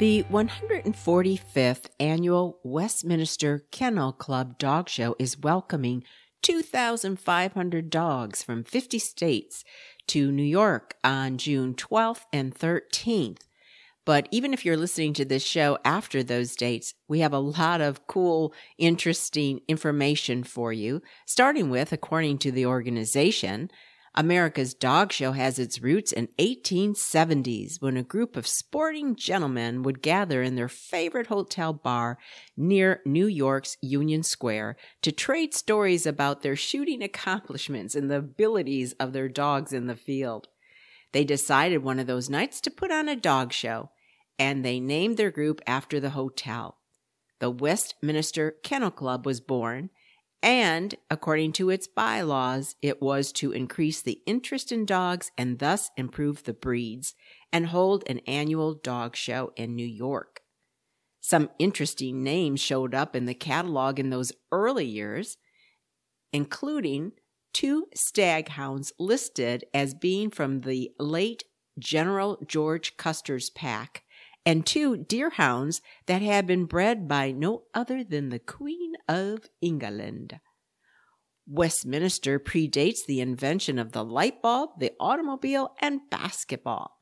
The 145th annual Westminster Kennel Club Dog Show is welcoming 2,500 dogs from 50 states to New York on June 12th and 13th. But even if you're listening to this show after those dates, we have a lot of cool, interesting information for you, starting with, according to the organization, America's dog show has its roots in 1870s when a group of sporting gentlemen would gather in their favorite hotel bar near New York's Union Square to trade stories about their shooting accomplishments and the abilities of their dogs in the field. They decided one of those nights to put on a dog show, and they named their group after the hotel. The Westminster Kennel Club was born, and according to its bylaws, it was to increase the interest in dogs and thus improve the breeds and hold an annual dog show in New York. Some interesting names showed up in the catalog in those early years, including two staghounds listed as being from the late General George Custer's pack and two deerhounds that had been bred by no other than the Queen of England. Westminster predates the invention of the light bulb, the automobile, and basketball.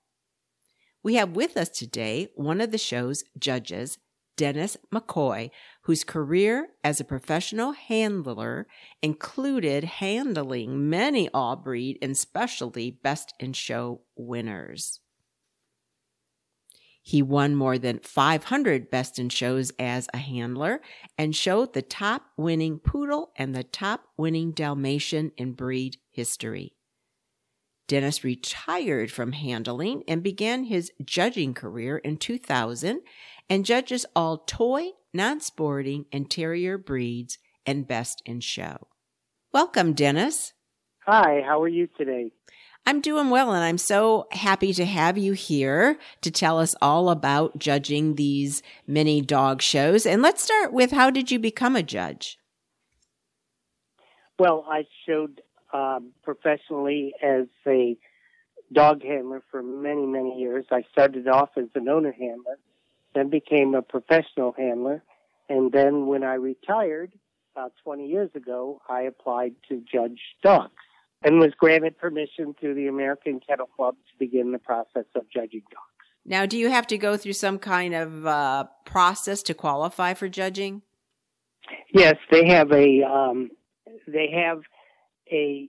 We have with us today one of the show's judges, Dennis McCoy, whose career as a professional handler included handling many all breed and specialty best in show winners. He won more than 500 Best in Shows as a handler and showed the top winning poodle and the top winning Dalmatian in breed history. Dennis retired from handling and began his judging career in 2000 and judges all toy, non sporting, and terrier breeds and Best in Show. Welcome, Dennis. Hi, how are you today? I'm doing well, and I'm so happy to have you here to tell us all about judging these many dog shows. And let's start with how did you become a judge? Well, I showed um, professionally as a dog handler for many, many years. I started off as an owner handler, then became a professional handler, and then when I retired about 20 years ago, I applied to judge dogs and was granted permission through the American Kennel Club to begin the process of judging dogs. Now, do you have to go through some kind of uh, process to qualify for judging? Yes, they have a um, they have a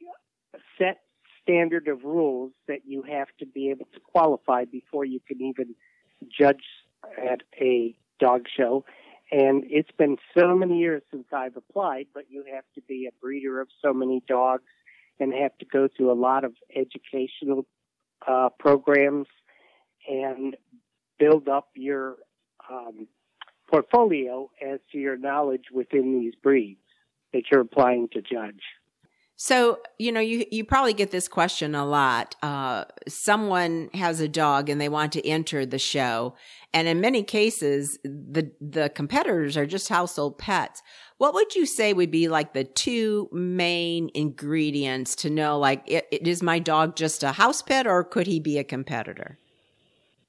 set standard of rules that you have to be able to qualify before you can even judge at a dog show. And it's been so many years since I've applied, but you have to be a breeder of so many dogs and have to go through a lot of educational uh, programs and build up your um, portfolio as to your knowledge within these breeds that you're applying to judge. So, you know, you, you probably get this question a lot. Uh, someone has a dog and they want to enter the show. And in many cases, the, the competitors are just household pets. What would you say would be like the two main ingredients to know, like, it, it, is my dog just a house pet or could he be a competitor?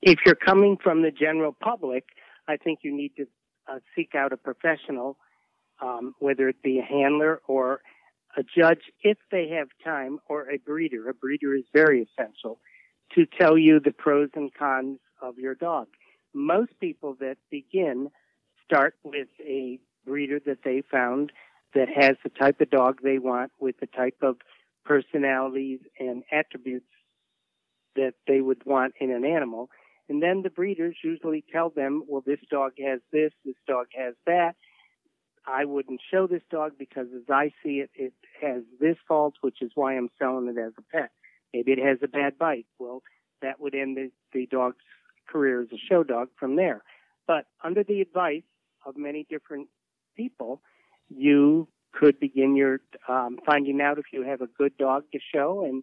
If you're coming from the general public, I think you need to uh, seek out a professional, um, whether it be a handler or a judge, if they have time, or a breeder. A breeder is very essential to tell you the pros and cons of your dog. Most people that begin start with a breeder that they found that has the type of dog they want with the type of personalities and attributes that they would want in an animal. And then the breeders usually tell them, well, this dog has this, this dog has that. I wouldn't show this dog because as I see it, it has this fault, which is why I'm selling it as a pet. Maybe it has a bad bite. Well, that would end the, the dog's career as a show dog from there. But under the advice of many different people, you could begin your um, finding out if you have a good dog to show and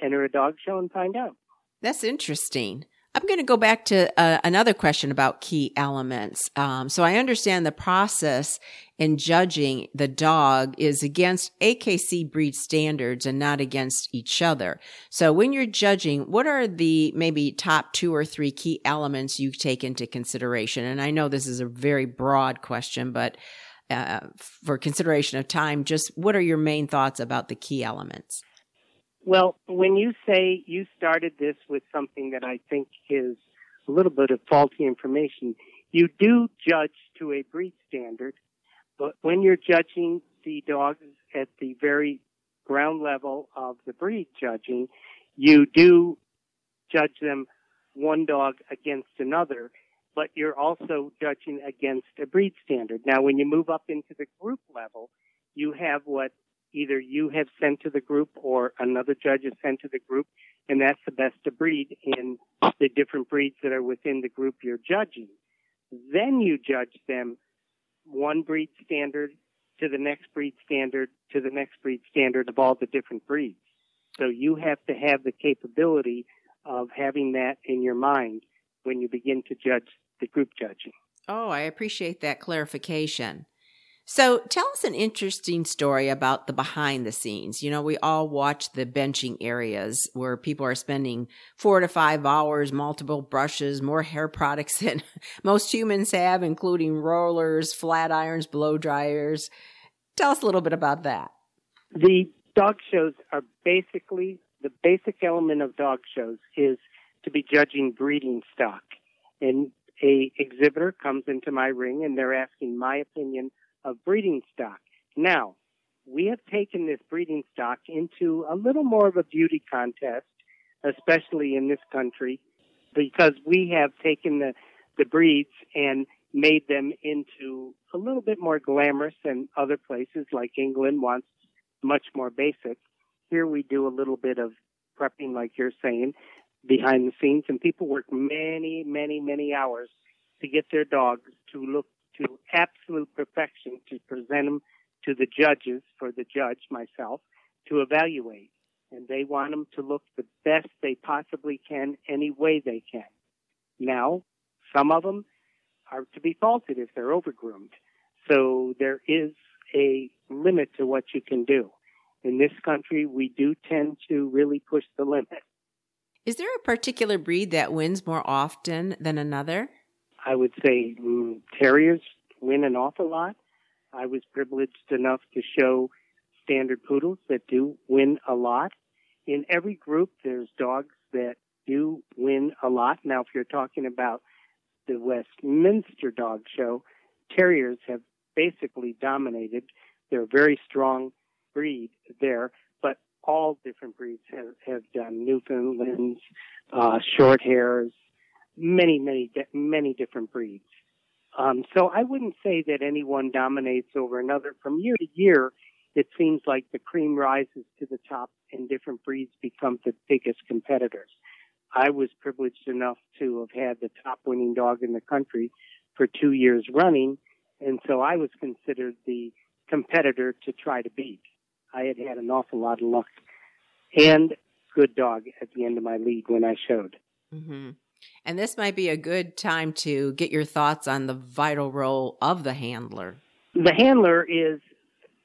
enter a dog show and find out. That's interesting. I'm going to go back to uh, another question about key elements. Um, so I understand the process in judging the dog is against AKC breed standards and not against each other. So when you're judging, what are the maybe top two or three key elements you take into consideration? And I know this is a very broad question, but uh, for consideration of time, just what are your main thoughts about the key elements? Well, when you say you started this with something that I think is a little bit of faulty information, you do judge to a breed standard, but when you're judging the dogs at the very ground level of the breed judging, you do judge them one dog against another, but you're also judging against a breed standard. Now, when you move up into the group level, you have what either you have sent to the group or another judge has sent to the group, and that's the best of breed in the different breeds that are within the group you're judging. Then you judge them one breed standard to the next breed standard to the next breed standard of all the different breeds. So you have to have the capability of having that in your mind when you begin to judge the group judging. Oh, I appreciate that clarification. So tell us an interesting story about the behind the scenes. You know, we all watch the benching areas where people are spending four to five hours, multiple brushes, more hair products than most humans have, including rollers, flat irons, blow dryers. Tell us a little bit about that. The dog shows are basically the basic element of dog shows is to be judging breeding stock. And a exhibitor comes into my ring and they're asking my opinion of breeding stock. Now, we have taken this breeding stock into a little more of a beauty contest, especially in this country, because we have taken the, the breeds and made them into a little bit more glamorous than other places like England wants much more basic. Here we do a little bit of prepping, like you're saying, behind the scenes, and people work many, many, many hours to get their dogs to look to absolute perfection to present them to the judges for the judge, myself, to evaluate. And they want them to look the best they possibly can any way they can. Now, some of them are to be faulted if they're overgroomed. So there is a limit to what you can do. In this country, we do tend to really push the limit. Is there a particular breed that wins more often than another? I would say mm, terriers win an awful lot. I was privileged enough to show standard poodles that do win a lot. In every group, there's dogs that do win a lot. Now, if you're talking about the Westminster Dog Show, terriers have basically dominated. They're a very strong breed there, but all different breeds have, have done Newfoundlands, uh, short hairs, many, many, many different breeds. Um, so I wouldn't say that anyone dominates over another. From year to year, it seems like the cream rises to the top and different breeds become the biggest competitors. I was privileged enough to have had the top winning dog in the country for two years running, and so I was considered the competitor to try to beat. I had had an awful lot of luck and good dog at the end of my lead when I showed. Mm-hmm. And this might be a good time to get your thoughts on the vital role of the handler. The handler is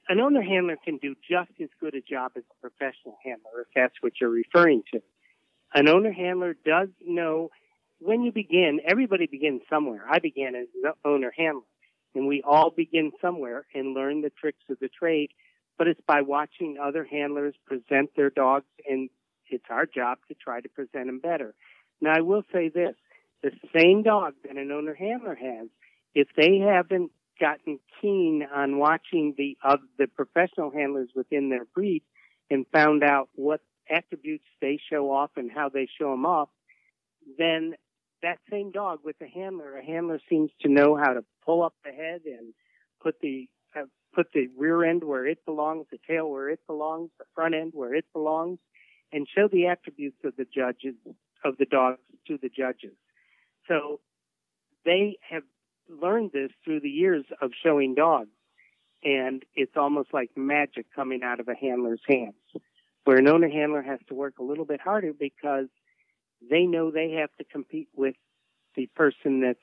an owner handler can do just as good a job as a professional handler, if that's what you're referring to. An owner handler does know when you begin, everybody begins somewhere. I began as an owner handler, and we all begin somewhere and learn the tricks of the trade, but it's by watching other handlers present their dogs, and it's our job to try to present them better. Now, I will say this. The same dog that an owner handler has, if they haven't gotten keen on watching the of the professional handlers within their breed and found out what attributes they show off and how they show them off, then that same dog with the handler, a handler seems to know how to pull up the head and put the uh, put the rear end where it belongs, the tail where it belongs, the front end where it belongs, and show the attributes of the judges of the dogs to the judges. So they have learned this through the years of showing dogs. and it's almost like magic coming out of a handler's hands. Where an owner handler has to work a little bit harder because they know they have to compete with the person that's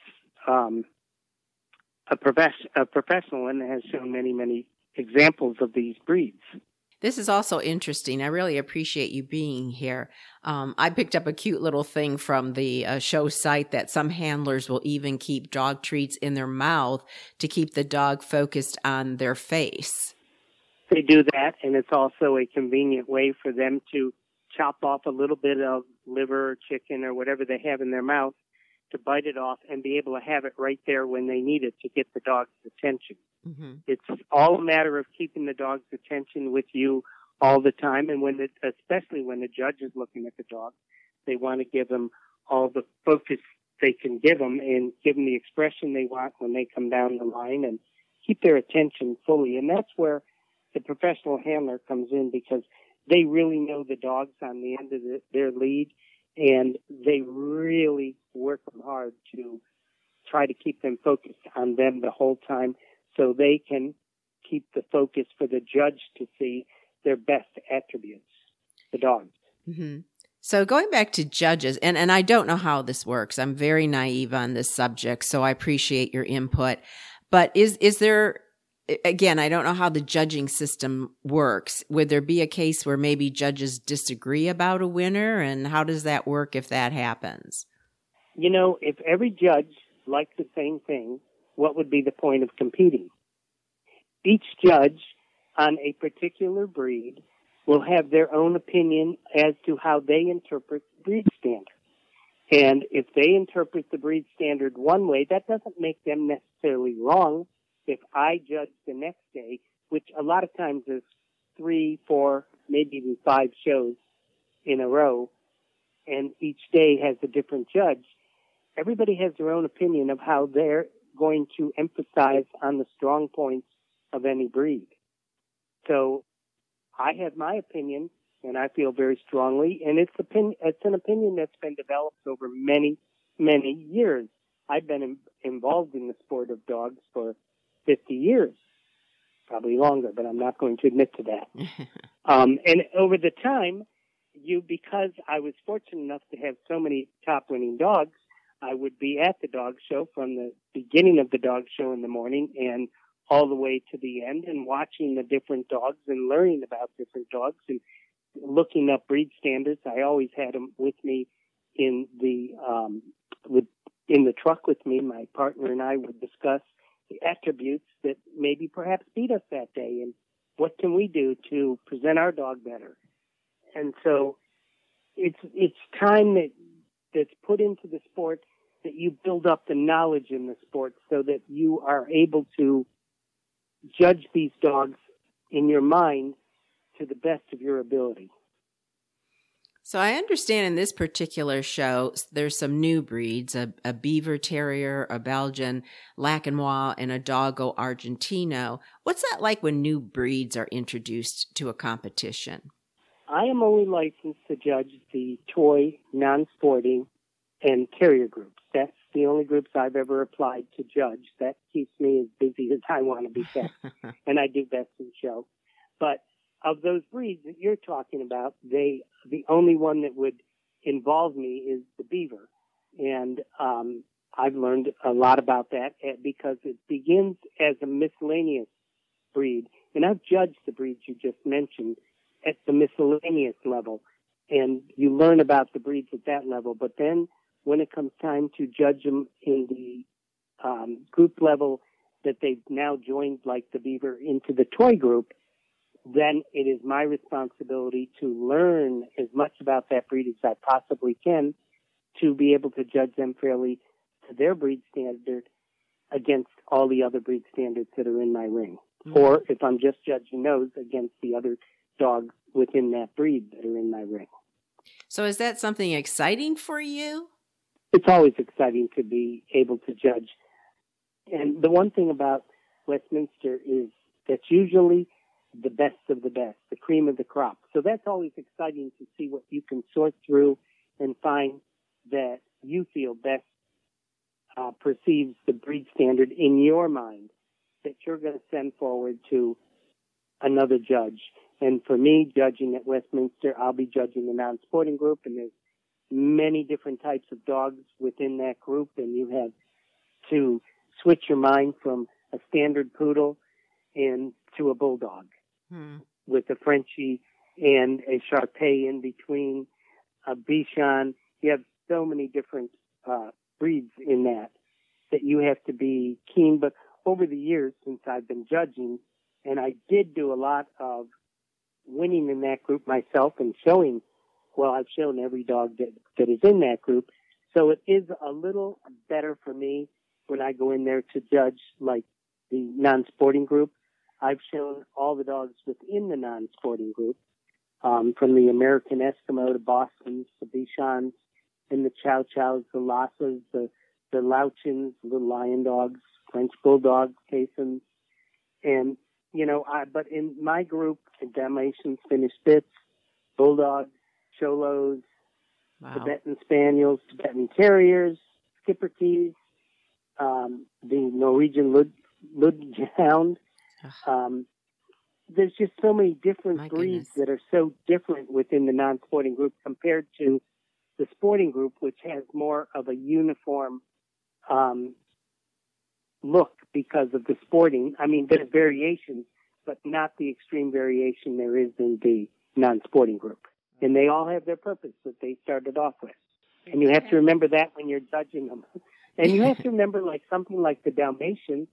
um, a, profes- a professional and has shown many, many examples of these breeds. This is also interesting. I really appreciate you being here. Um, I picked up a cute little thing from the uh, show site that some handlers will even keep dog treats in their mouth to keep the dog focused on their face. They do that, and it's also a convenient way for them to chop off a little bit of liver or chicken or whatever they have in their mouth to bite it off and be able to have it right there when they need it to get the dog's attention. Mm-hmm. It's all a matter of keeping the dog's attention with you all the time, and when, it, especially when the judge is looking at the dog, they want to give them all the focus they can give them and give them the expression they want when they come down the line and keep their attention fully. And that's where the professional handler comes in because they really know the dogs on the end of the, their lead and they really work hard to try to keep them focused on them the whole time so they can keep the focus for the judge to see their best attributes, the dogs. Mm-hmm. So going back to judges, and, and I don't know how this works. I'm very naive on this subject, so I appreciate your input. But is is there again, I don't know how the judging system works. Would there be a case where maybe judges disagree about a winner? And how does that work if that happens? You know, if every judge liked the same thing, what would be the point of competing? Each judge on a particular breed will have their own opinion as to how they interpret breed standard. And if they interpret the breed standard one way, that doesn't make them necessarily wrong if I judge the next day, which a lot of times is three, four, maybe even five shows in a row, and each day has a different judge, everybody has their own opinion of how they're going to emphasize on the strong points of any breed. So I have my opinion, and I feel very strongly, and it's, opinion, it's an opinion that's been developed over many, many years. I've been in, involved in the sport of dogs for 50 years, probably longer, but I'm not going to admit to that. um, and over the time, you, because I was fortunate enough to have so many top winning dogs, I would be at the dog show from the beginning of the dog show in the morning and all the way to the end and watching the different dogs and learning about different dogs and looking up breed standards. I always had them with me in the um, with in the truck with me. My partner and I would discuss the attributes that maybe perhaps beat us that day and what can we do to present our dog better and so it's it's time that that's put into the sport that you build up the knowledge in the sport so that you are able to judge these dogs in your mind to the best of your ability so I understand in this particular show, there's some new breeds, a, a Biewer terrier, a Belgian Laekenois, and a Dogo Argentino. What's that like when new breeds are introduced to a competition? I am only licensed to judge the toy, non-sporting, and terrier groups. That's the only groups I've ever applied to judge. That keeps me as busy as I want to be kept, and I do best in show. But of those breeds that you're talking about, they the only one that would involve me is the Biewer, and um, I've learned a lot about that eh, because it begins as a miscellaneous breed, and I've judged the breeds you just mentioned at the miscellaneous level, and you learn about the breeds at that level. But then, when it comes time to judge them in the um, group level that they've now joined, like the Biewer, into the toy group, then it is my responsibility to learn as much about that breed as I possibly can to be able to judge them fairly to their breed standard against all the other breed standards that are in my ring. Mm-hmm. Or if I'm just judging those against the other dogs within that breed that are in my ring. So is that something exciting for you? It's always exciting to be able to judge. And the one thing about Westminster is that's usually the best of the best, the cream of the crop. So that's always exciting to see what you can sort through and find that you feel best uh, perceives the breed standard in your mind. That you're going to send forward to another judge. And for me, judging at Westminster, I'll be judging the non-sporting group, and there's many different types of dogs within that group, and you have to switch your mind from a standard poodle and to a bulldog hmm. with a Frenchie and a Shar Pei in between, a Bichon. You have so many different uh, breeds in that that you have to be keen. But over the years, since I've been judging, and I did do a lot of winning in that group myself and showing, well, I've shown every dog that, that is in that group. So it is a little better for me when I go in there to judge like the non-sporting group. I've shown all the dogs within the non-sporting group, um, from the American Eskimo to Boston's, the Bichons, and the Chow Chows, the Lhasas, the, the Lowchens, the Lion Dogs, French Bulldogs, Keeshonds, and you know, I, but in my group, Dalmatians, Finnish Spitz, Bulldogs, Xolos, wow. Tibetan Spaniels, Tibetan Terriers, Schipperkes, um, the Norwegian Lud, Ludhound. Um, there's just so many different My breeds goodness. that are so different within the non-sporting group compared to the sporting group, which has more of a uniform um, look because of the sporting. I mean, there's variations, but not the extreme variation there is in the non-sporting group. And they all have their purpose that they started off with. And you have to remember that when you're judging them. And you have to remember, like something like the Dalmatian,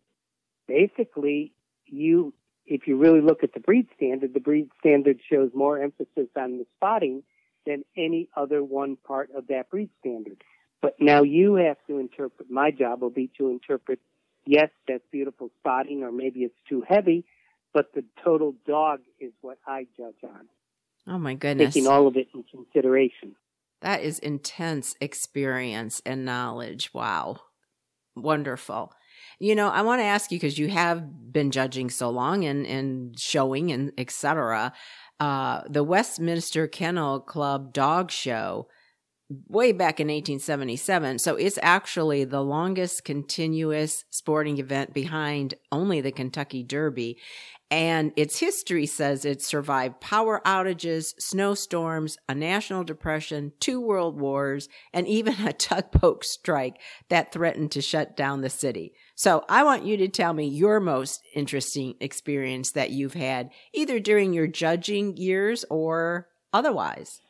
basically, you, if you really look at the breed standard, the breed standard shows more emphasis on the spotting than any other one part of that breed standard. But now you have to interpret, my job will be to interpret, yes, that's beautiful spotting, or maybe it's too heavy, but the total dog is what I judge on. Oh my goodness. Taking all of it in consideration. That is intense experience and knowledge. Wow. Wonderful. You know, I want to ask you because you have been judging so long and, and showing and etc. Uh, the Westminster Kennel Club Dog Show way back in 1877. So it's actually the longest continuous sporting event behind only the Kentucky Derby. And its history says it survived power outages, snowstorms, a national depression, two world wars, and even a tugboat strike that threatened to shut down the city. So I want you to tell me your most interesting experience that you've had, either during your judging years or otherwise.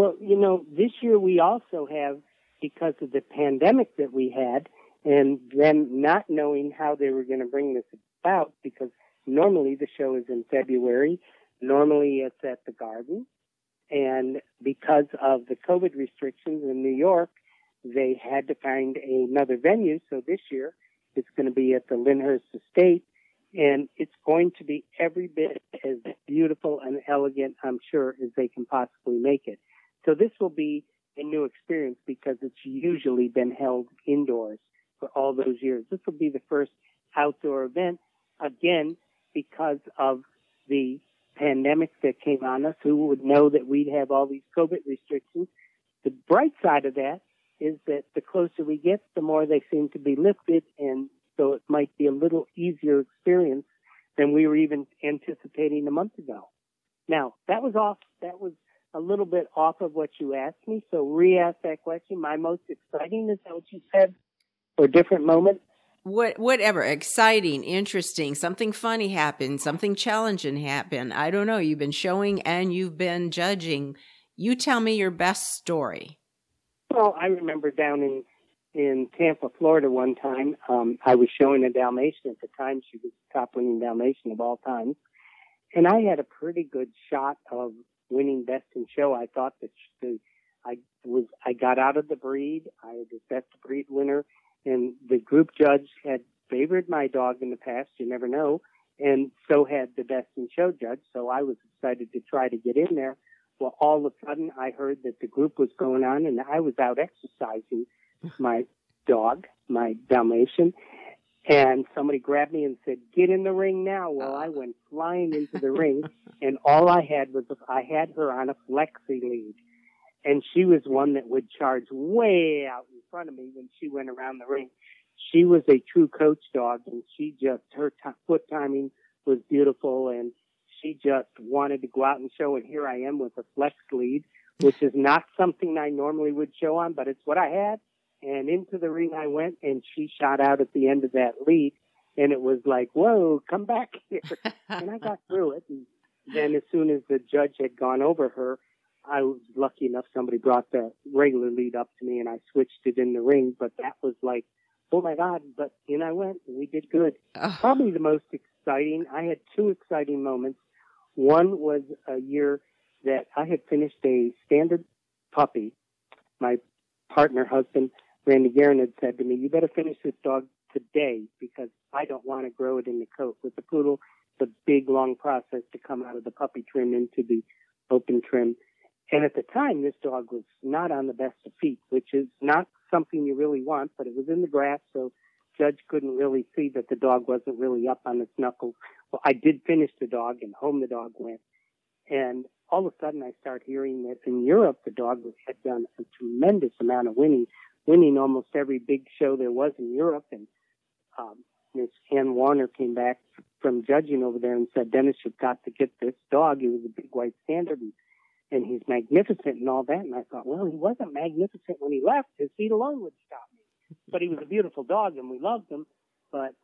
Well, you know, this year we also have, because of the pandemic that we had, and them not knowing how they were going to bring this about, because Normally the show is in February. Normally it's at the Garden. And because of the COVID restrictions in New York, they had to find another venue. So this year it's going to be at the Lyndhurst Estate. And it's going to be every bit as beautiful and elegant, I'm sure, as they can possibly make it. So this will be a new experience because it's usually been held indoors for all those years. This will be the first outdoor event. Again, because of the pandemic that came on us. Who would know that we'd have all these COVID restrictions? The bright side of that is that the closer we get, the more they seem to be lifted, and so it might be a little easier experience than we were even anticipating a month ago. Now, that was off, that was a little bit off of what you asked me, so re-ask that question. My most exciting, is that what you said? Or different moment? what whatever exciting interesting something funny happened something challenging happened i don't know you've been showing and you've been judging you tell me your best story well i remember down in in tampa florida one time um i was showing a dalmatian at the time she was top winning dalmatian of all time and i had a pretty good shot of winning best in show i thought that the i was i got out of the breed i was best breed winner and the group judge had favored my dog in the past. You never know. And so had the best in show judge. So I was excited to try to get in there. Well, all of a sudden I heard that the group was going on and I was out exercising my dog, my Dalmatian. And somebody grabbed me and said, get in the ring now. Well, I went flying into the ring and all I had was, I had her on a flexi lead and she was one that would charge way out in front of me when she went around the ring. she was a true coach dog and she just, her t- foot timing was beautiful and she just wanted to go out and show it. Here I am with a flex lead, which is not something I normally would show on, but it's what I had. And into the ring I went and she shot out at the end of that lead. And it was like, whoa, come back here. and I got through it. And then as soon as the judge had gone over her, I was lucky enough somebody brought the regular lead up to me and I switched it in the ring. But that was like, oh my God. But in I went and we did good. Oh. Probably the most exciting. I had two exciting moments. One was a year that I had finished a standard puppy. My partner, husband, Randy Garren had said to me, you better finish this dog today because I don't want to grow it in the coat. With the poodle, it's a big, long process to come out of the puppy trim into the open trim. And at the time, this dog was not on the best of feet, which is not something you really want, but it was in the grass, so judge couldn't really see that the dog wasn't really up on its knuckles. Well, I did finish the dog and home the dog went. And all of a sudden I start hearing that in Europe, the dog had done a tremendous amount of winning, winning almost every big show there was in Europe. And, um, Miss Ann Warner came back from judging over there and said, Dennis, you've got to get this dog. He was a big white standard and, and he's magnificent and all that. And I thought, well, he wasn't magnificent when he left. His feet alone would stop me but he was a beautiful dog and we loved him. But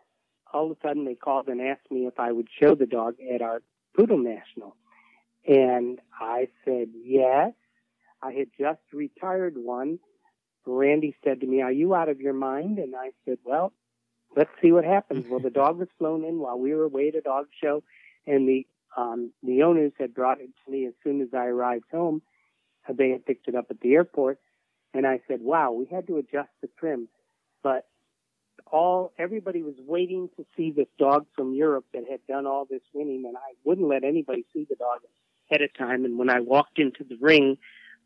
all of a sudden they called and asked me if I would show the dog at our Poodle National. And I said yes. I had just retired one. Randy said to me, are you out of your mind? And I said, well, let's see what happens. well, the dog was flown in while we were away at a dog show and the, um, the owners had brought it to me as soon as I arrived home. They had picked it up at the airport and I said, wow, we had to adjust the trim but all everybody was waiting to see this dog from Europe that had done all this winning, and I wouldn't let anybody see the dog ahead of time. And when I walked into the ring,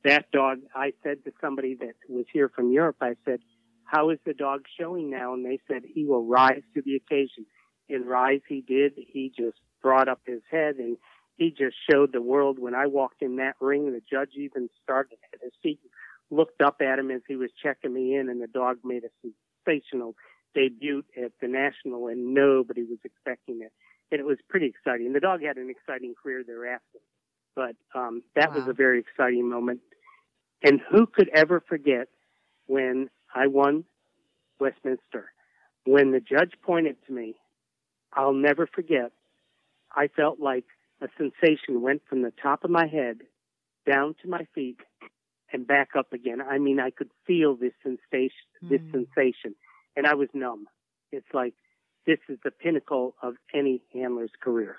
that dog, I said to somebody that was here from Europe, I said, "How is the dog showing now?" And they said, "He will rise to the occasion." And rise he did. He just brought up his head and he just showed the world. When I walked in that ring, the judge even started at his feet, looked up at him as he was checking me in, and the dog made a sensational debut at the national, and nobody was expecting it. And it was pretty exciting. The dog had an exciting career thereafter, but um, that wow. was a very exciting moment. And who could ever forget when I won Westminster? When the judge pointed to me, I'll never forget. I felt like a sensation went from the top of my head down to my feet and back up again. I mean, I could feel this sensation, this mm. sensation, and I was numb. It's like this is the pinnacle of any handler's career.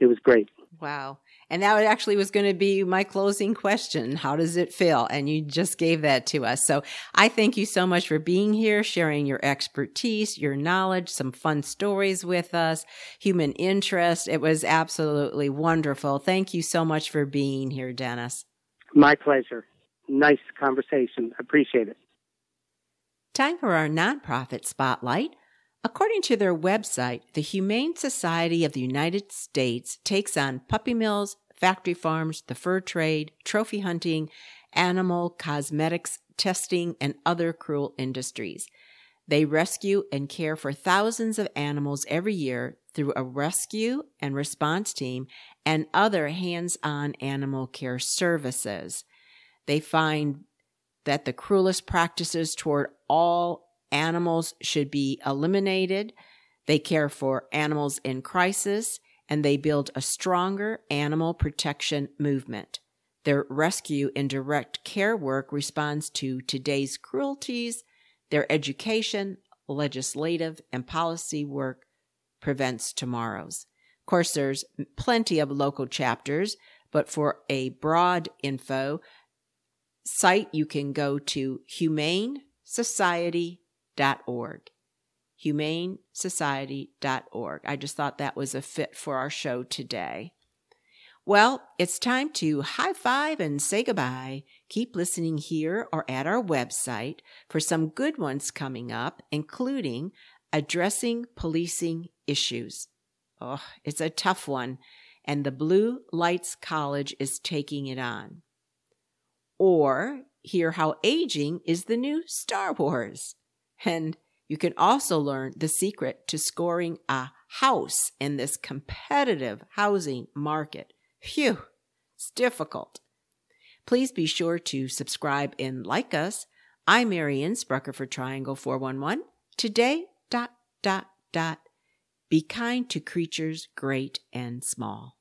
It was great. Wow. And that actually was going to be my closing question. How does it feel? And you just gave that to us. So I thank you so much for being here, sharing your expertise, your knowledge, some fun stories with us, human interest. It was absolutely wonderful. Thank you so much for being here, Dennis. My pleasure nice conversation. Appreciate it. Time for our nonprofit spotlight. According to their website, the Humane Society of the United States takes on puppy mills, factory farms, the fur trade, trophy hunting, animal cosmetics testing, and other cruel industries. They rescue and care for thousands of animals every year through a rescue and response team and other hands on animal care services. They find that the cruelest practices toward all animals should be eliminated. They care for animals in crisis and they build a stronger animal protection movement. Their rescue and direct care work responds to today's cruelties. Their education, legislative, and policy work prevents tomorrow's. Of course, there's plenty of local chapters, but for a broad info, site, you can go to humanesociety.org. Humanesociety.org. I just thought that was a fit for our show today. Well, it's time to high five and say goodbye. Keep listening here or at our website for some good ones coming up, including addressing policing issues. Oh, it's a tough one, and the Blue Lights College is taking it on or hear how aging is the new Star Wars. And You can also learn the secret to scoring a house in this competitive housing market. Phew, it's difficult. Please be sure to subscribe and like us. I'm Mary Sprucker for Triangle 411. Today, dot, dot, dot. Be kind to creatures great and small.